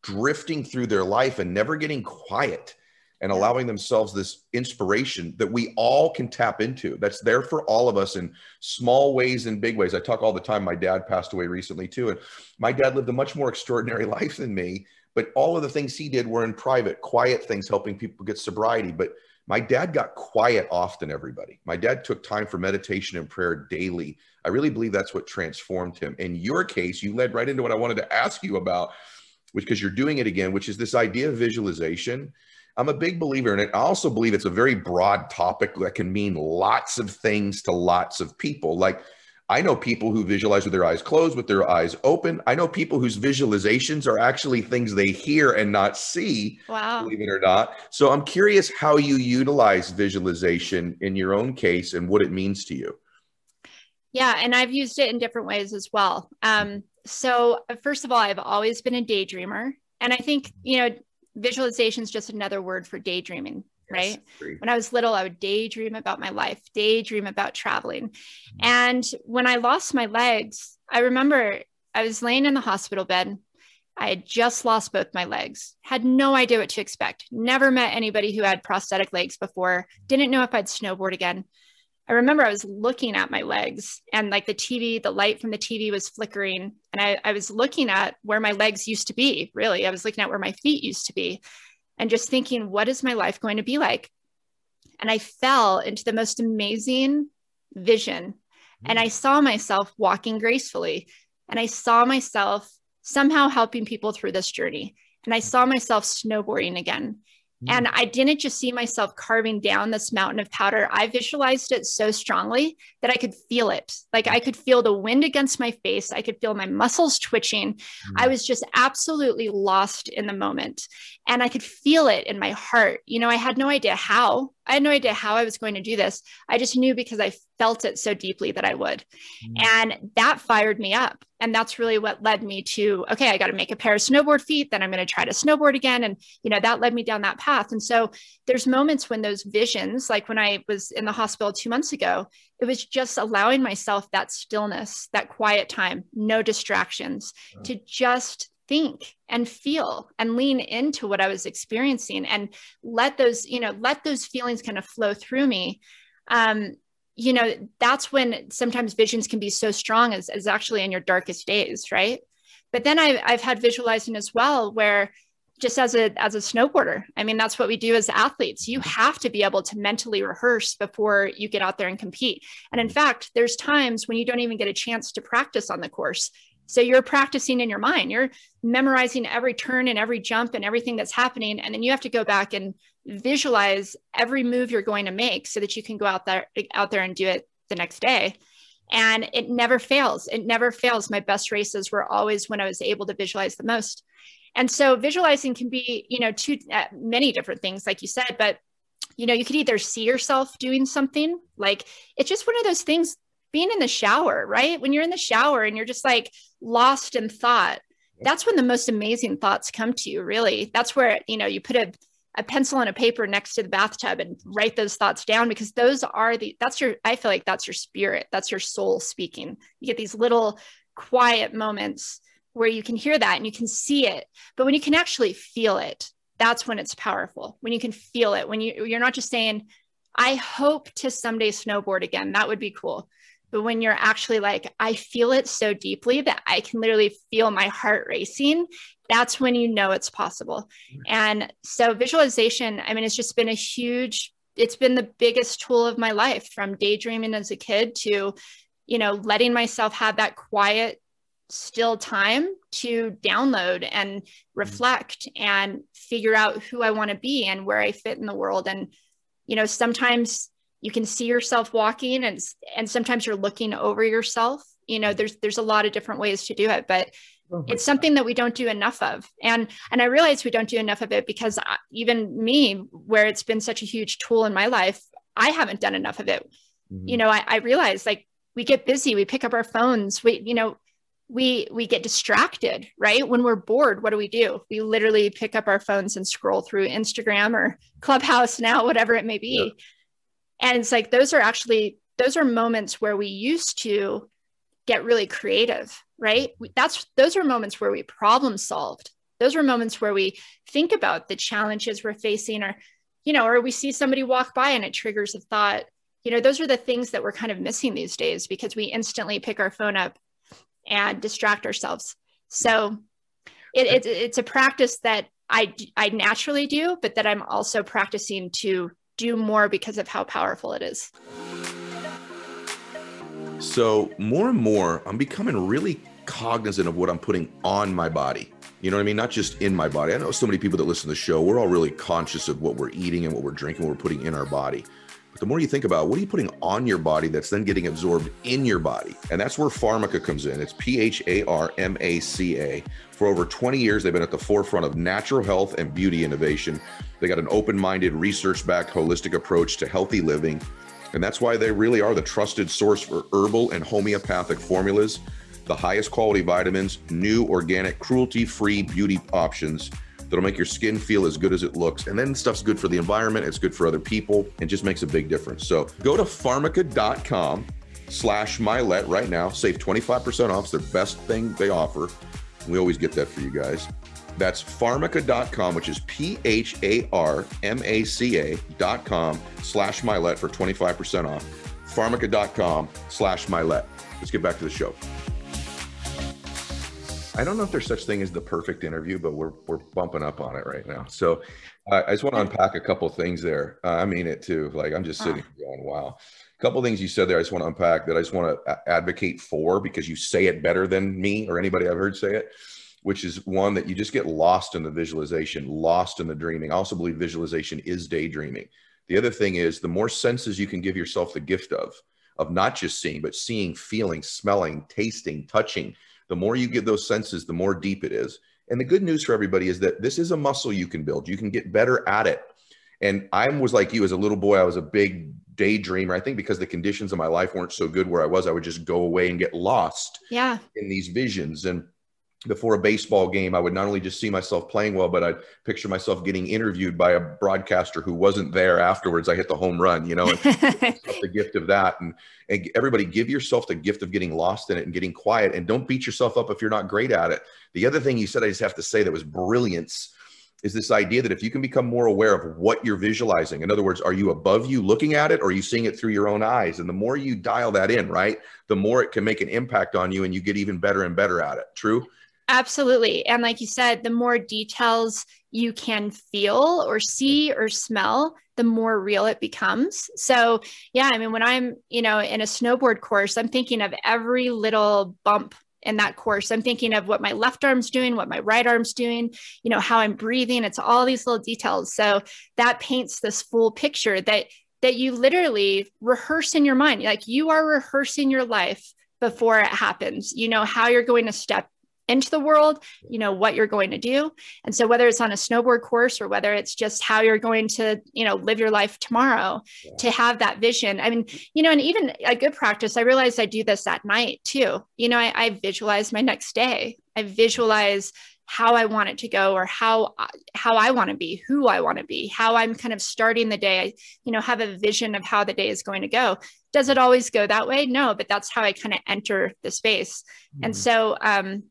drifting through their life and never getting quiet and allowing themselves this inspiration that we all can tap into. That's there for all of us in small ways and big ways. I talk all the time. My dad passed away recently too. And my dad lived a much more extraordinary life than me but all of the things he did were in private, quiet things, helping people get sobriety. But my dad got quiet often, everybody. My dad took time for meditation and prayer daily. I really believe that's what transformed him. In your case, you led right into what I wanted to ask you about, which because you're doing it again, which is this idea of visualization. I'm a big believer in it. I also believe it's a very broad topic that can mean lots of things to lots of people. Like I know people who visualize with their eyes closed, with their eyes open. I know people whose visualizations are actually things they hear and not see, wow. believe it or not. So I'm curious how you utilize visualization in your own case and what it means to you. Yeah, and I've used it in different ways as well. Um, so, first of all, I've always been a daydreamer. And I think, you know, visualization is just another word for daydreaming right? When I was little, I would daydream about my life, daydream about traveling. Mm-hmm. And when I lost my legs, I remember I was laying in the hospital bed. I had just lost both my legs, had no idea what to expect, never met anybody who had prosthetic legs before, didn't know if I'd snowboard again. I remember I was looking at my legs and like the TV, the light from the TV was flickering. And I, I was looking at where my legs used to be, really. I was looking at where my feet used to be and just thinking, what is my life going to be like? And I fell into the most amazing vision. And I mm. saw myself walking gracefully. And I saw myself somehow helping people through this journey. And I saw myself snowboarding again. And mm. I didn't just see myself carving down this mountain of powder. I visualized it so strongly that I could feel it. Like I could feel the wind against my face. I could feel my muscles twitching. Mm-hmm. I was just absolutely lost in the moment. And I could feel it in my heart. You know, I had no idea how. I had no idea how I was going to do this. I just knew because I felt it so deeply that I would. Mm-hmm. And that fired me up. And that's really what led me to, okay, I got to make a pair of snowboard feet. Then I'm going to try to snowboard again. And, you know, that led me down that path. And so there's moments when those visions, like when I was in the hospital two months ago, it was just allowing myself that stillness, that quiet time, no distractions, to just think and feel and lean into what I was experiencing and let those, you know, let those feelings kind of flow through me. Um, you know, that's when sometimes visions can be so strong as, as actually in your darkest days, right? But then I've, I've had visualizing as well, where just as a as a snowboarder i mean that's what we do as athletes you have to be able to mentally rehearse before you get out there and compete and in fact there's times when you don't even get a chance to practice on the course So you're practicing in your mind. You're memorizing every turn and every jump and everything that's happening. And then you have to go back and visualize every move you're going to make so that you can go out there out there and do it the next day. And it never fails. It never fails. My best races were always when i was able to visualize the most. And so visualizing can be you know two uh, many different things like you said but you know you could either see yourself doing something like it's just one of those things being in the shower right? When you're in the shower and you're just like lost in thought that's when the most amazing thoughts come to you really. That's where you know you put a a pencil and a paper next to the bathtub and write those thoughts down because those are the that's your i feel like that's your spirit. That's your soul speaking. You get these little quiet moments where you can hear that and you can see it. But when you can actually feel it that's when it's powerful. When you can feel it when you you're not just saying i hope to someday snowboard again. That would be cool but when you're actually like i feel it so deeply that i can literally feel my heart racing that's when you know it's possible. And so visualization, I mean, it's just been a huge, it's been the biggest tool of my life from daydreaming as a kid to, you know, letting myself have that quiet, still time to download and mm-hmm. reflect and figure out who I want to be and where I fit in the world. And, you know, sometimes you can see yourself walking and and sometimes you're looking over yourself you know there's there's a lot of different ways to do it but Oh it's something that we don't do enough of. And and i realize we don't do enough of it because I, even me where it's been such a huge tool in my life i haven't done enough of it. Mm-hmm. you know I, I realize like we get busy we pick up our phones we you know we we get distracted right? When we're bored what do we do? We literally pick up our phones and scroll through instagram or clubhouse now whatever it may be. Yeah. And it's like those are actually those are moments where we used to get really creative right? That's those are moments where we problem solved. Those are moments where we think about the challenges we're facing or you know or we see somebody walk by and it triggers a thought. You know those are the things that we're kind of missing these days because we instantly pick our phone up and distract ourselves. So it, it, it's a practice that I, I naturally do but that i'm also practicing to do more because of how powerful it is so more and more i'm becoming really cognizant of what I'm putting on my body. You know what I mean? Not just in my body. I know so many people that listen to the show, we're all really conscious of what we're eating and what we're drinking, what we're putting in our body. But the more you think about what are you putting on your body that's then getting absorbed in your body? And that's where Pharmaca comes in. It's P H A R M A C A. For over 20 years, they've been at the forefront of natural health and beauty innovation. They got an open minded, research backed, holistic approach to healthy living. And that's why they really are the trusted source for herbal and homeopathic formulas the highest quality vitamins, new organic, cruelty free beauty options that'll make your skin feel as good as it looks. And then stuff's good for the environment, it's good for other people, and just makes a big difference. So go to pharmaca.com slash Mylett right now. Save 25% off. It's their best thing they offer. We always get that for you guys. That's pharmaca.com, which is P H A R M A C A.com slash Mylett for 25% off. Pharmaca.com slash Mylett. Let's get back to the show. I don't know if there's such thing as the perfect interview, but we're we're bumping up on it right now. So uh, I just want to unpack a couple things there. Uh, I mean it too. Like I'm just sitting ah. going, wow. A couple things you said there. I just want to unpack that. I just want to advocate for because you say it better than me or anybody I've heard say it. Which is one that you just get lost in the visualization, lost in the dreaming. I also believe visualization is daydreaming. The other thing is the more senses you can give yourself the gift of, of not just seeing, but seeing, feeling, smelling, tasting, touching the more you get those senses, the more deep it is. And the good news for everybody is that this is a muscle you can build. You can get better at it. And I was like you as a little boy, I was a big daydreamer. I think because the conditions of my life weren't so good where I was, I would just go away and get lost yeah. in these visions. And before a baseball game, I would not only just see myself playing well, but I'd picture myself getting interviewed by a broadcaster who wasn't there afterwards. I hit the home run, you know, the gift of that. And, and everybody give yourself the gift of getting lost in it and getting quiet and don't beat yourself up if you're not great at it. The other thing you said, I just have to say that was brilliance is this idea that if you can become more aware of what you're visualizing, in other words, are you above you looking at it or are you seeing it through your own eyes? And the more you dial that in, right, the more it can make an impact on you and you get even better and better at it. True? Absolutely. And like you said, the more details you can feel or see or smell, the more real it becomes. So, yeah, I mean, when I'm, you know, in a snowboard course, I'm thinking of every little bump in that course. I'm thinking of what my left arm's doing, what my right arm's doing, you know, how I'm breathing. It's all these little details. So that paints this full picture that that you literally rehearse in your mind. Like you are rehearsing your life before it happens. You know how you're going to step into the world, you know what you're going to do. And so whether it's on a snowboard course or whether it's just how you're going to, you know, live your life tomorrow, yeah. to have that vision. I mean, you know, and even a good practice, I realized I do this at night too. You know, I, I visualize my next day. I visualize how I want it to go or how how I want to be, who I want to be, how I'm kind of starting the day. I, you know, have a vision of how the day is going to go. Does it always go that way? No, but that's how I kind of enter the space. Mm. And so um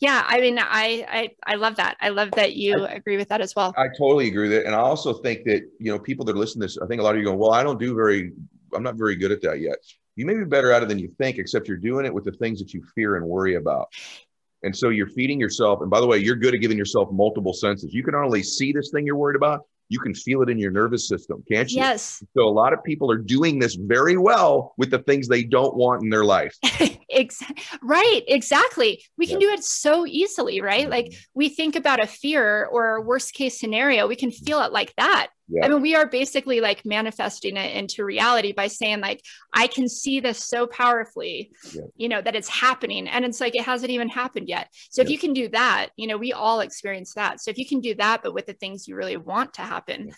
yeah, I mean, I, I I love that. I love that you I, agree with that as well. I totally agree with it, and I also think that you know people that are listening to this, I think a lot of you going, well, I don't do very, I'm not very good at that yet. You may be better at it than you think, except you're doing it with the things that you fear and worry about. And so you're feeding yourself. And by the way, you're good at giving yourself multiple senses. You can not only see this thing you're worried about, you can feel it in your nervous system, can't you? Yes. So a lot of people are doing this very well with the things they don't want in their life. right, exactly. We can do it so easily, right? Mm-hmm. Like we think about a fear or a worst case scenario, we can feel it like that. Yeah. I mean, we are basically like manifesting it into reality by saying, like, I can see this so powerfully, yeah. you know, that it's happening. And it's like, it hasn't even happened yet. So yeah. if you can do that, you know, we all experience that. So if you can do that, but with the things you really want to happen,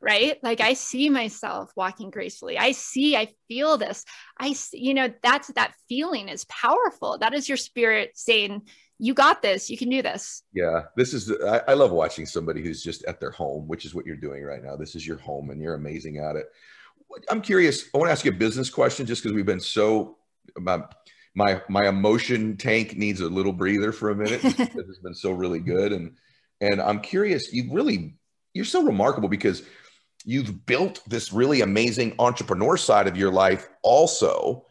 right? Like, I see myself walking gracefully. I see, I feel this. I, see, you know, that's that feeling is powerful. That is your spirit saying, you got this you can do this yeah this is I, I, love watching somebody who's just at their home which is what you're doing right now this is your home and you're amazing at it i'm curious i want to ask you a business question just because we've been so my my my emotion tank needs a little breather for a minute it's been so really good and and i'm curious you really you're so remarkable because you've built this really amazing entrepreneur side of your life also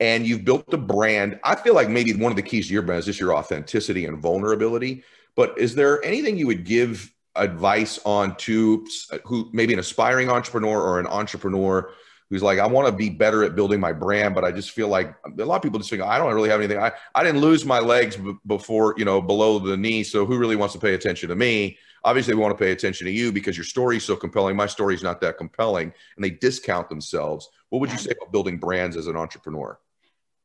and you've built a brand. I feel like maybe one of the keys to your brand is just your authenticity and vulnerability. But is there anything you would give advice on to uh, who maybe an aspiring entrepreneur or an entrepreneur who's like, I want to be better at building my brand, but I just feel like a lot of people just think, I don't really have anything. I, I didn't lose my legs b- before, you know, below the knee. So who really wants to pay attention to me? Obviously, we want to pay attention to you because your story is so compelling. My story is not that compelling. And they discount themselves. What would you say about building brands as an entrepreneur?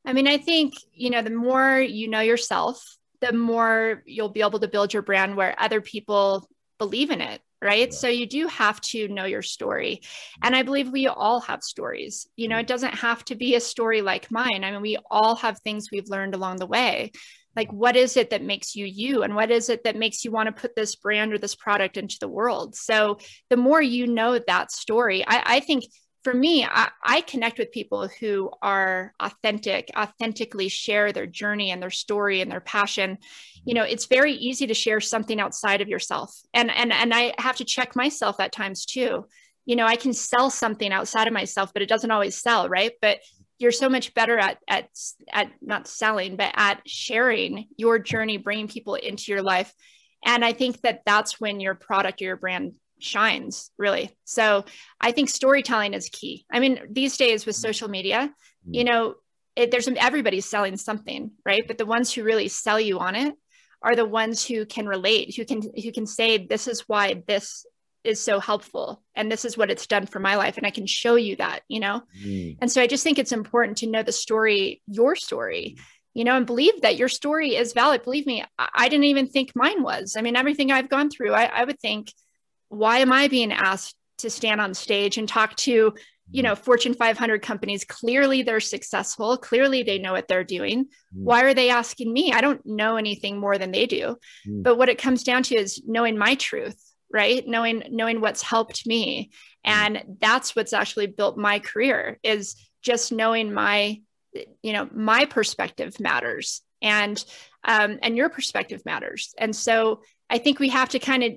I mean, I think, you know, the more you know yourself, the more you'll be able to build your brand where other people believe in it. Right. Yeah. So you do have to know your story. Mm-hmm. And I believe we all have stories. You know, it mm-hmm. doesn't have to be a story like mine. I mean, we all have things we've learned along the way. Like, what is it that makes you you? And what is it that makes you want to put this brand or this product into the world? So, the more you know that story, I, I think for me, I, I, connect with people who are authentic, authentically share their journey and their story and their passion. You know, it's very easy to share something outside of yourself. And and and I have to check myself at times too. You know, I can sell something outside of myself, but it doesn't always sell, right? But you're so much better at at at not selling, but at sharing your journey, bringing people into your life. And I think that that's when your product or your brand shines really so i think storytelling is key i mean these days with social media you mm. know it, there's everybody's selling something right but the ones who really sell you on it are the ones who can relate who can who can say this is why this is so helpful and this is what it's done for my life and i can show you that you know mm. and so i just think it's important to know the story your story you know and believe that your story is valid believe me i, I didn't even think mine was i mean everything i've gone through I, I would think why am I being asked to stand on stage and talk to, you mm-hmm. know, Fortune 500 companies? Clearly they're successful. Clearly they know what they're doing. Mm. Why are they asking me? I don't know anything more than they do. Mm. But what it comes down to is knowing my truth, right? Knowing knowing what's helped me. Mm. And that's what's actually built my career is just knowing my you know, my perspective matters and um, and your perspective matters. And so I think we have to kind of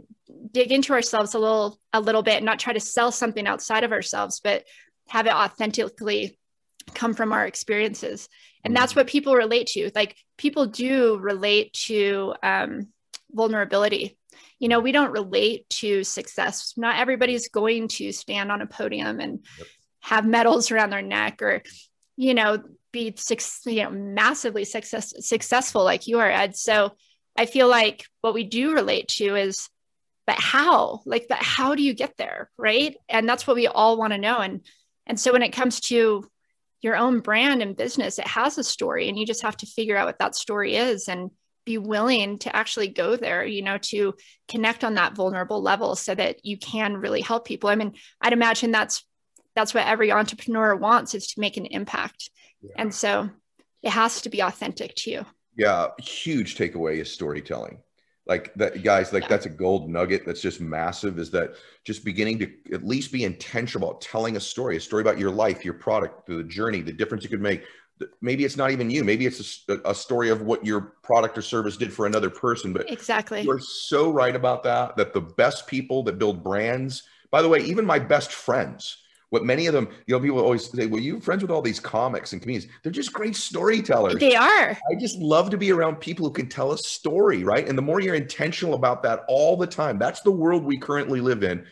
dig into ourselves a little a little bit, not try to sell something outside of ourselves, but have it authentically come from our experiences. And that's mm-hmm. what people relate to. Like people do relate to um, vulnerability. You know, we don't relate to success. Not everybody's going to stand on a podium and yep. have medals around their neck or, you know, be you know massively success, successful like you are ed. So i feel like what we do relate to is but how? Like but how do you get there right? And that's what we all want to know. And and so when it comes to your own brand and business it has a story and you just have to figure out what that story is. And be willing to actually go there you know to connect on that vulnerable level so that you can really help people. I mean i'd imagine that's that's what every entrepreneur wants is to make an impact. Yeah. and so it has to be authentic to you. Yeah. Huge takeaway is storytelling. Like that guys like yeah. that's a gold nugget that's just massive is that just beginning to at least be intentional about telling a story a story about your life your product the journey the difference you could make maybe it's not even you. Maybe it's a, a, story of what your product or service did for another person but exactly. you're so right about that that the best people that build brands by the way even my best friends what many of them you know people always say well you friends with all these comics and comedians. They're just great storytellers. They are. I just love to be around people who can tell a story right? And the more you're intentional about that all the time that's the world we currently live in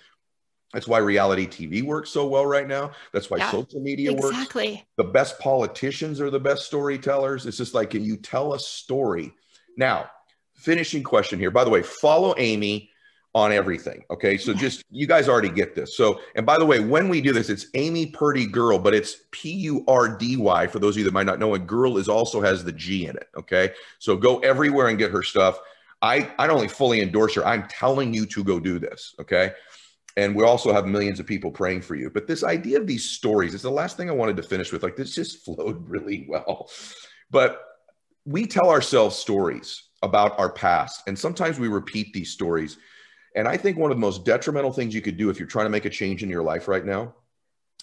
that's why reality TV works so well right now. That's why yeah, social media exactly. works. Exactly. The best politicians are the best storytellers. It's just like, can you tell a story? Now, finishing question here. By the way, follow Amy on everything. Okay. So just, you guys already get this. So, and by the way, when we do this, it's Amy Purdy Girl, but it's P U R D Y for those of you that might not know. And girl is also has the G in it. Okay. So go everywhere and get her stuff. I, I don't only fully endorse her, I'm telling you to go do this. Okay and we also have millions of people praying for you. But this idea of these stories is the last thing i wanted to finish with. Like this just flowed really well. But we tell ourselves stories about our past and sometimes we repeat these stories. And i think one of the most detrimental things you could do if you're trying to make a change in your life right now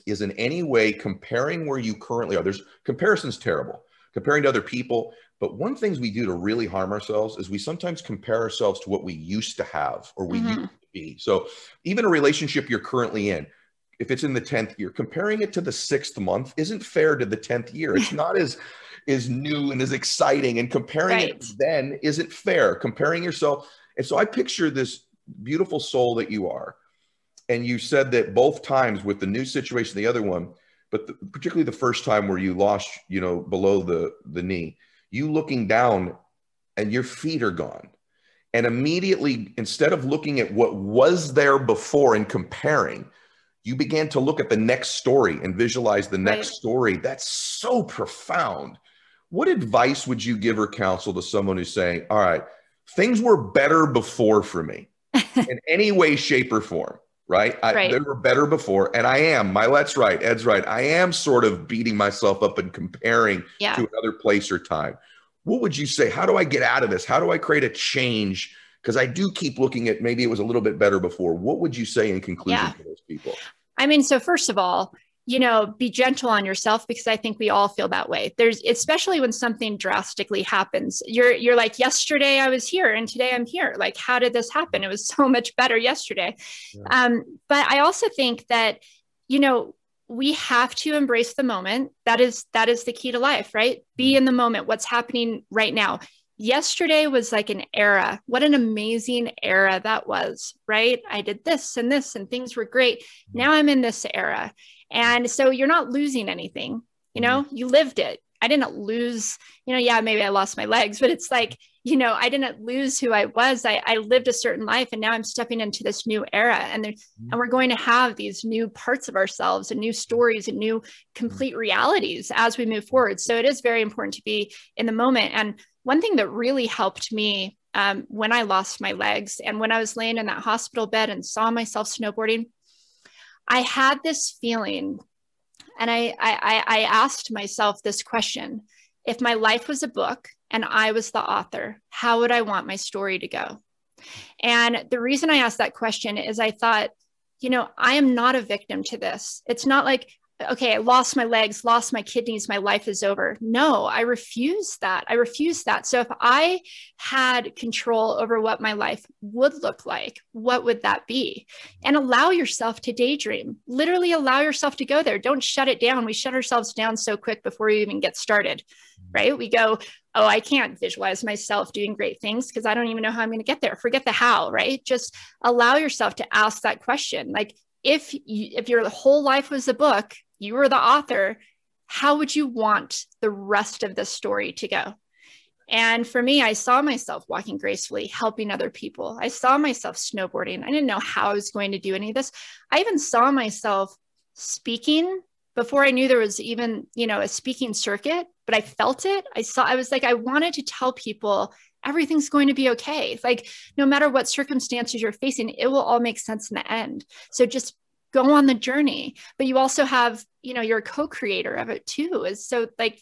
is in any way comparing where you currently are. There's comparison's terrible comparing to other people. But one things we do to really harm ourselves is we sometimes compare ourselves to what we used to have or we mm-hmm. used be. So even a relationship you're currently in, if it's in the 10th year, comparing it to the sixth month isn't fair to the 10th year. It's not as is new and as exciting and comparing right. it then isn't fair. Comparing yourself. And so I picture this beautiful soul that you are. And you said that both times with the new situation, the other one, but the, particularly the first time where you lost, you know, below the the knee, you looking down and your feet are gone and immediately, instead of looking at what was there before and comparing, you began to look at the next story and visualize the next right. story. That's so profound. What advice would you give or counsel to someone who's saying, All right, things were better before for me in any way, shape, or form? Right? I, right. They were better before. And I am, my let's right, Ed's right. I am sort of beating myself up and comparing yeah. to another place or time what would you say? How do I get out of this? How do I create a change? Because I do keep looking at maybe it was a little bit better before. What would you say in conclusion yeah. to those people? I mean, so first of all, you know, be gentle on yourself because I think we all feel that way. There's especially when something drastically happens. You're you're like, yesterday I was here and today I'm here. Like, how did this happen? It was so much better yesterday. Yeah. Um, but I also think that, you know, we have to embrace the moment. That is that is the key to life right? Be in the moment. What's happening right now? Yesterday was like an era. What an amazing era that was right? I did this and this and things were great. Mm-hmm. now i'm in this era. And so you're not losing anything you know? Mm-hmm. you lived it i didn't lose you know yeah maybe i lost my legs but it's like you know, I didn't lose who I was. I, I lived a certain life and now I'm stepping into this new era. And there, mm-hmm. and we're going to have these new parts of ourselves and new stories and new complete realities as we move forward. So it is very important to be in the moment. And one thing that really helped me um, when I lost my legs and when I was laying in that hospital bed and saw myself snowboarding, I had this feeling and I, I, I asked myself this question if my life was a book and I was the author, how would I want my story to go? And the reason I asked that question is I thought, you know, I am not a victim to this. It's not like okay, I lost my legs, lost my kidneys, my life is over. No, I refuse that. I refuse that. So if I had control over what my life would look like, what would that be? And allow yourself to daydream. Literally allow yourself to go there. Don't shut it down. We shut ourselves down so quick before we even get started, right? We go, oh, I can't visualize myself doing great things because I don't even know how I'm going to get there. Forget the how, right? Just allow yourself to ask that question. Like, if you, if your whole life was a book you were the author how would you want the rest of this story to go? And for me, I saw myself walking gracefully, helping other people. I saw myself snowboarding. I didn't know how I was going to do any of this. I even saw myself speaking before I knew there was even, you know, a speaking circuit, but I felt it. I saw, I was like, I wanted to tell people everything's going to be okay. Like, no matter what circumstances you're facing, it will all make sense in the end. So just go on the journey. But you also have, you know, you're a co creator of it too. Is so like,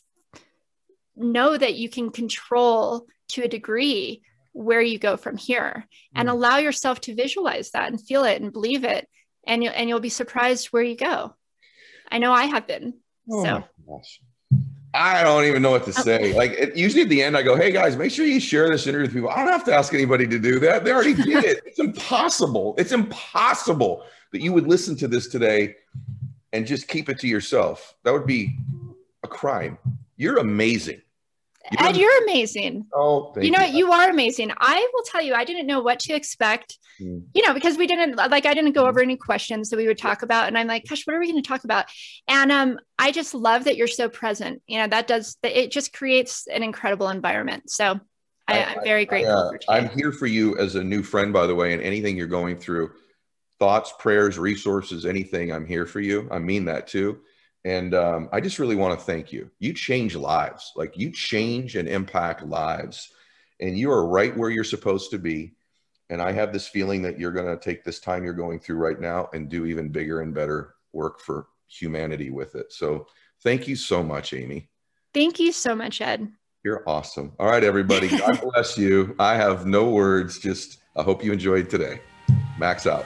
know that you can control to a degree where you go from here and mm. allow yourself to visualize that and feel it and believe it and you and you'll be surprised where you go i know i have been oh so I don't even know what to say. Like it, usually at the end, I go, "Hey guys, make sure you share this interview with people." I don't have to ask anybody to do that; they already did it. It's impossible. It's impossible that you would listen to this today and just keep it to yourself. That would be a crime. You're amazing. You're Ed, you're amazing. Oh, you know, you. you are amazing. I will tell you, I didn't know what to expect, mm. you know, because we didn't like, I didn't go over any questions that we would talk about. And I'm like, gosh, what are we going to talk about? And um, I just love that you're so present. You know, that does, it just creates an incredible environment. So I, am very grateful. I, uh, I'm here for you as a new friend, by the way, and anything you're going through, thoughts, prayers, resources, anything, I'm here for you. I mean that too. And um, I just really want to thank you. You change lives, like you change and impact lives, and you are right where you're supposed to be. And I have this feeling that you're going to take this time you're going through right now and do even bigger and better work for humanity with it. So thank you so much, Amy. Thank you so much, Ed. You're awesome. All right, everybody. God bless you. I have no words. Just I hope you enjoyed today. Max out.